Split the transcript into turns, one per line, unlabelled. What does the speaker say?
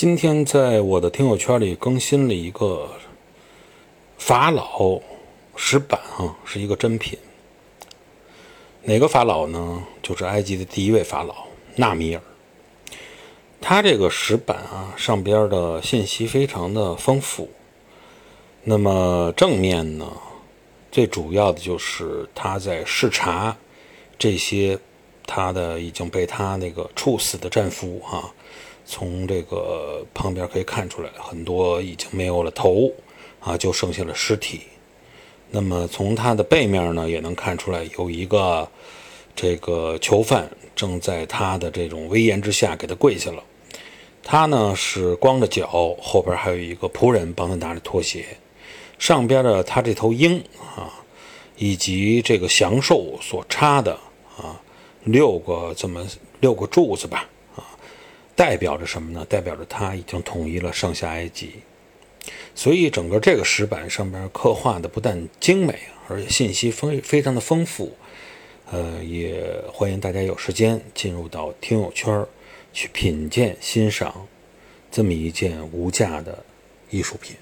今天在我的听友圈里更新了一个法老石板啊，是一个珍品。哪个法老呢？就是埃及的第一位法老纳米尔。他这个石板啊，上边的信息非常的丰富。那么正面呢，最主要的就是他在视察这些他的已经被他那个处死的战俘哈。从这个旁边可以看出来，很多已经没有了头，啊，就剩下了尸体。那么从它的背面呢，也能看出来有一个这个囚犯正在他的这种威严之下给他跪下了。他呢是光着脚，后边还有一个仆人帮他拿着拖鞋。上边的他这头鹰啊，以及这个祥兽所插的啊六个这么六个柱子吧。代表着什么呢？代表着他已经统一了上下埃及，所以整个这个石板上边刻画的不但精美，而且信息丰非常的丰富。呃，也欢迎大家有时间进入到听友圈去品鉴欣赏这么一件无价的艺术品。